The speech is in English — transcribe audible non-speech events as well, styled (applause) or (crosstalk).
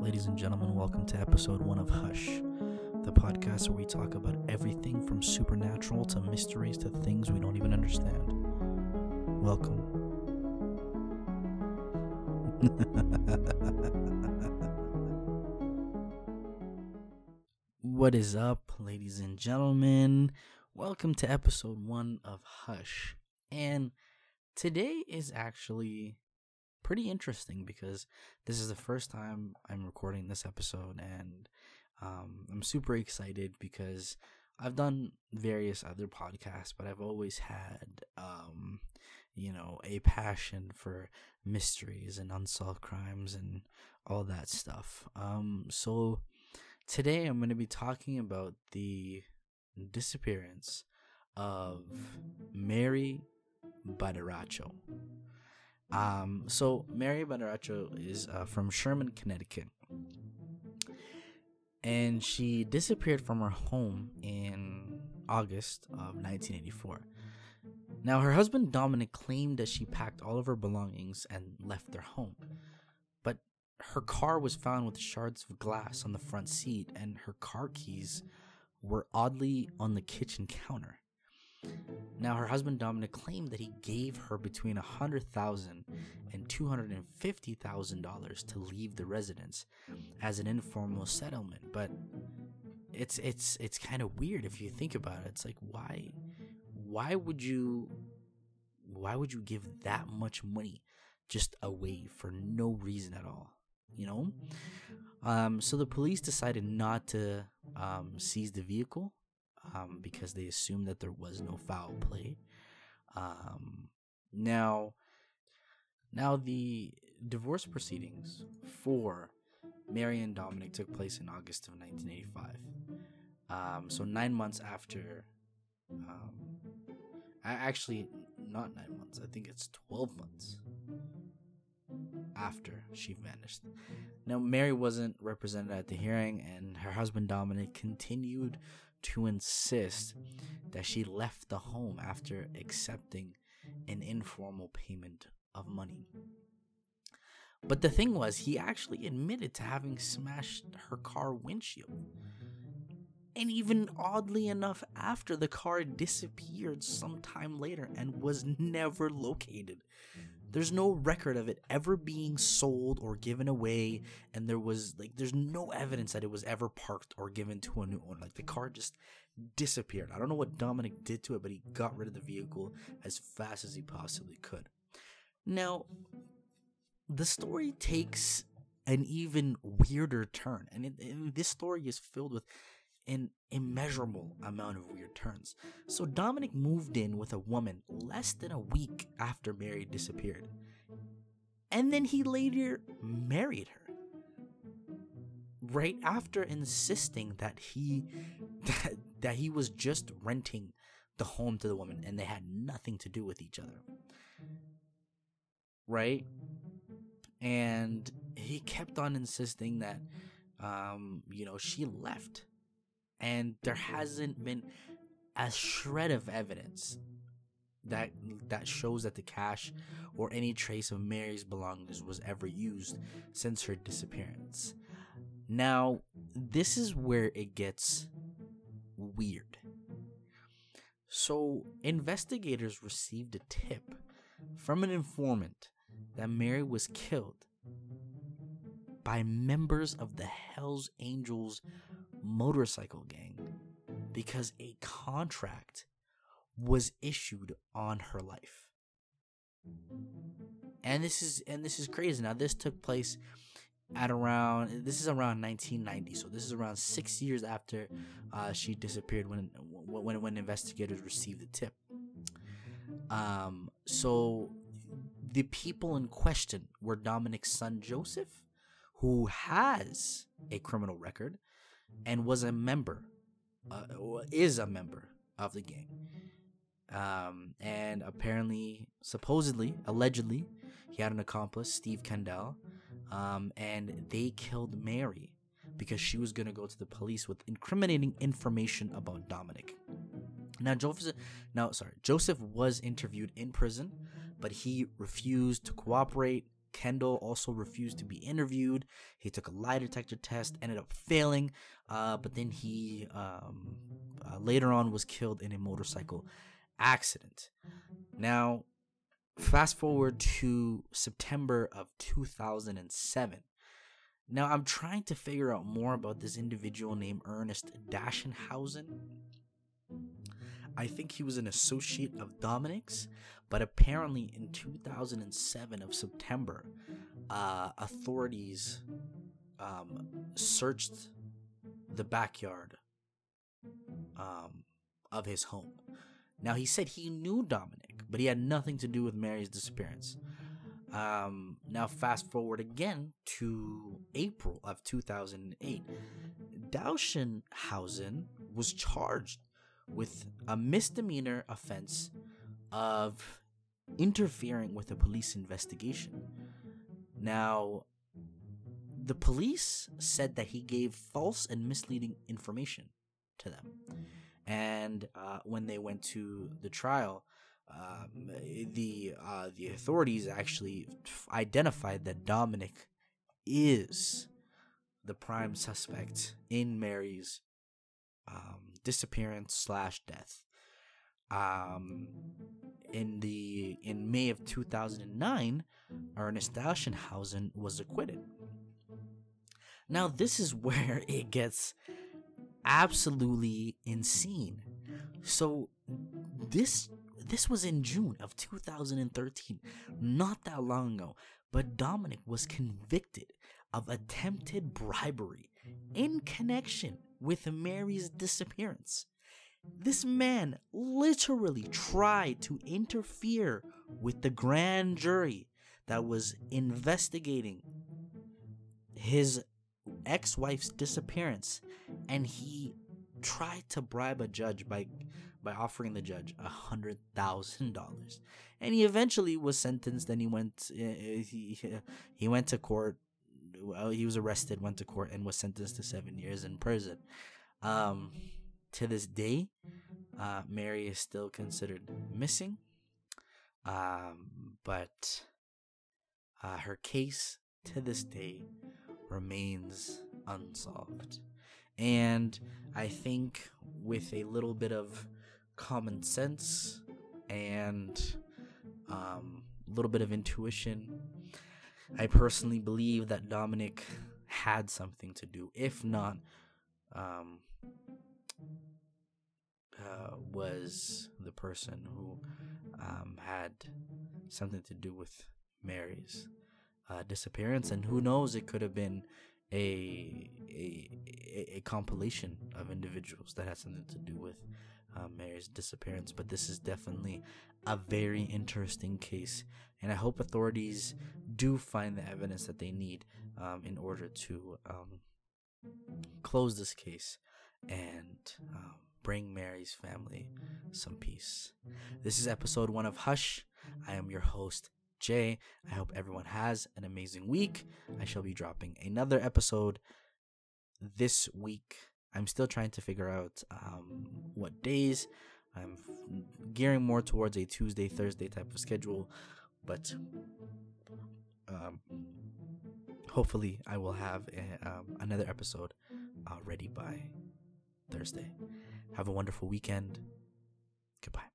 Ladies and gentlemen, welcome to episode one of Hush, the podcast where we talk about everything from supernatural to mysteries to things we don't even understand. Welcome. (laughs) what is up, ladies and gentlemen? Welcome to episode one of Hush. And today is actually pretty interesting because this is the first time I'm recording this episode, and um, I'm super excited because I've done various other podcasts, but I've always had, um, you know, a passion for mysteries and unsolved crimes and all that stuff. Um, so today I'm going to be talking about the disappearance of Mary Badaracco. Um, so Mary Badaracco is uh, from Sherman, Connecticut, and she disappeared from her home in August of 1984. Now, her husband Dominic claimed that she packed all of her belongings and left their home, but her car was found with shards of glass on the front seat, and her car keys were oddly on the kitchen counter. Now, her husband Dominic claimed that he gave her between $100,000 and $250,000 to leave the residence as an informal settlement, but it's it's it's kind of weird if you think about it. It's like why why would you why would you give that much money just away for no reason at all? You know? Um, so the police decided not to um, seize the vehicle um, because they assumed that there was no foul play. Um, now, now the divorce proceedings for Mary and Dominic took place in August of 1985. Um, so nine months after, um, actually not nine months. I think it's 12 months after she vanished. Now, Mary wasn't represented at the hearing, and her husband Dominic continued to insist that she left the home after accepting an informal payment of money. But the thing was, he actually admitted to having smashed her car windshield. And even oddly enough, after the car disappeared sometime later and was never located. There's no record of it ever being sold or given away, and there was like there's no evidence that it was ever parked or given to a new owner. Like the car just disappeared. I don't know what Dominic did to it, but he got rid of the vehicle as fast as he possibly could. Now, the story takes an even weirder turn, and, it, and this story is filled with an immeasurable amount of weird turns. So Dominic moved in with a woman less than a week after Mary disappeared. And then he later married her. Right after insisting that he (laughs) that, that he was just renting the home to the woman and they had nothing to do with each other. Right? And he kept on insisting that um, you know, she left and there hasn't been a shred of evidence that that shows that the cash or any trace of Mary's belongings was ever used since her disappearance. Now, this is where it gets weird. So, investigators received a tip from an informant that Mary was killed by members of the Hells Angels motorcycle gang because a contract was issued on her life. And this is and this is crazy. Now this took place at around this is around 1990, so this is around six years after uh, she disappeared when when when investigators received the tip. Um, so the people in question were Dominic's son Joseph, who has a criminal record, and was a member, uh, is a member of the gang. Um, and apparently, supposedly, allegedly, he had an accomplice, Steve Kendall, um, and they killed Mary because she was going to go to the police with incriminating information about Dominic. Now, Joseph, now sorry, Joseph was interviewed in prison, but he refused to cooperate, Kendall also refused to be interviewed. He took a lie detector test, ended up failing, uh, but then he um, uh, later on was killed in a motorcycle accident. Now, fast forward to September of 2007. Now, I'm trying to figure out more about this individual named Ernest Dachenhausen. I think he was an associate of Dominic's, but apparently in 2007 of September, uh, authorities um, searched the backyard um, of his home. Now he said he knew Dominic, but he had nothing to do with Mary's disappearance. Um, now fast forward again to April of 2008. Dachenhausen was charged with a misdemeanor offense of interfering with a police investigation. Now, the police said that he gave false and misleading information to them. And uh, when they went to the trial, um, the uh, the authorities actually identified that Dominic is the prime suspect in Mary's um, disappearance slash death. Um, in the in May of 2009, Ernest Dachenhausen was acquitted. Now this is (laughs) where it gets absolutely insane. So this this was in June of 2013, not that long ago, but Dominic was convicted of attempted bribery in connection with Mary's disappearance. This man literally tried to interfere with the grand jury that was investigating his ex wife's disappearance, and he tried to bribe a judge by by offering the judge a hundred thousand dollars, and he eventually was sentenced. And he went uh, he he went to court. Well, he was arrested, went to court, and was sentenced to seven years in prison. Um, to this day, uh, Mary is still considered missing. Um, but uh, her case to this day remains unsolved. And I think with a little bit of common sense and um, a little bit of intuition, I personally believe that Dominic had something to do. If not, um, uh, was the person who um, had something to do with Mary's uh, disappearance, and who knows, it could have been a, a a compilation of individuals that had something to do with uh, Mary's disappearance. But this is definitely a very interesting case, and I hope authorities do find the evidence that they need um, in order to um, close this case and um, bring Mary's family some peace. This is episode one of Hush. I am your host, Jay. I hope everyone has an amazing week. I shall be dropping another episode this week. I'm still trying to figure out um, what days. I'm gearing more towards a Tuesday, Thursday type of schedule, but um, hopefully I will have a, um, another episode uh, ready by Thursday. Have a wonderful weekend. Goodbye.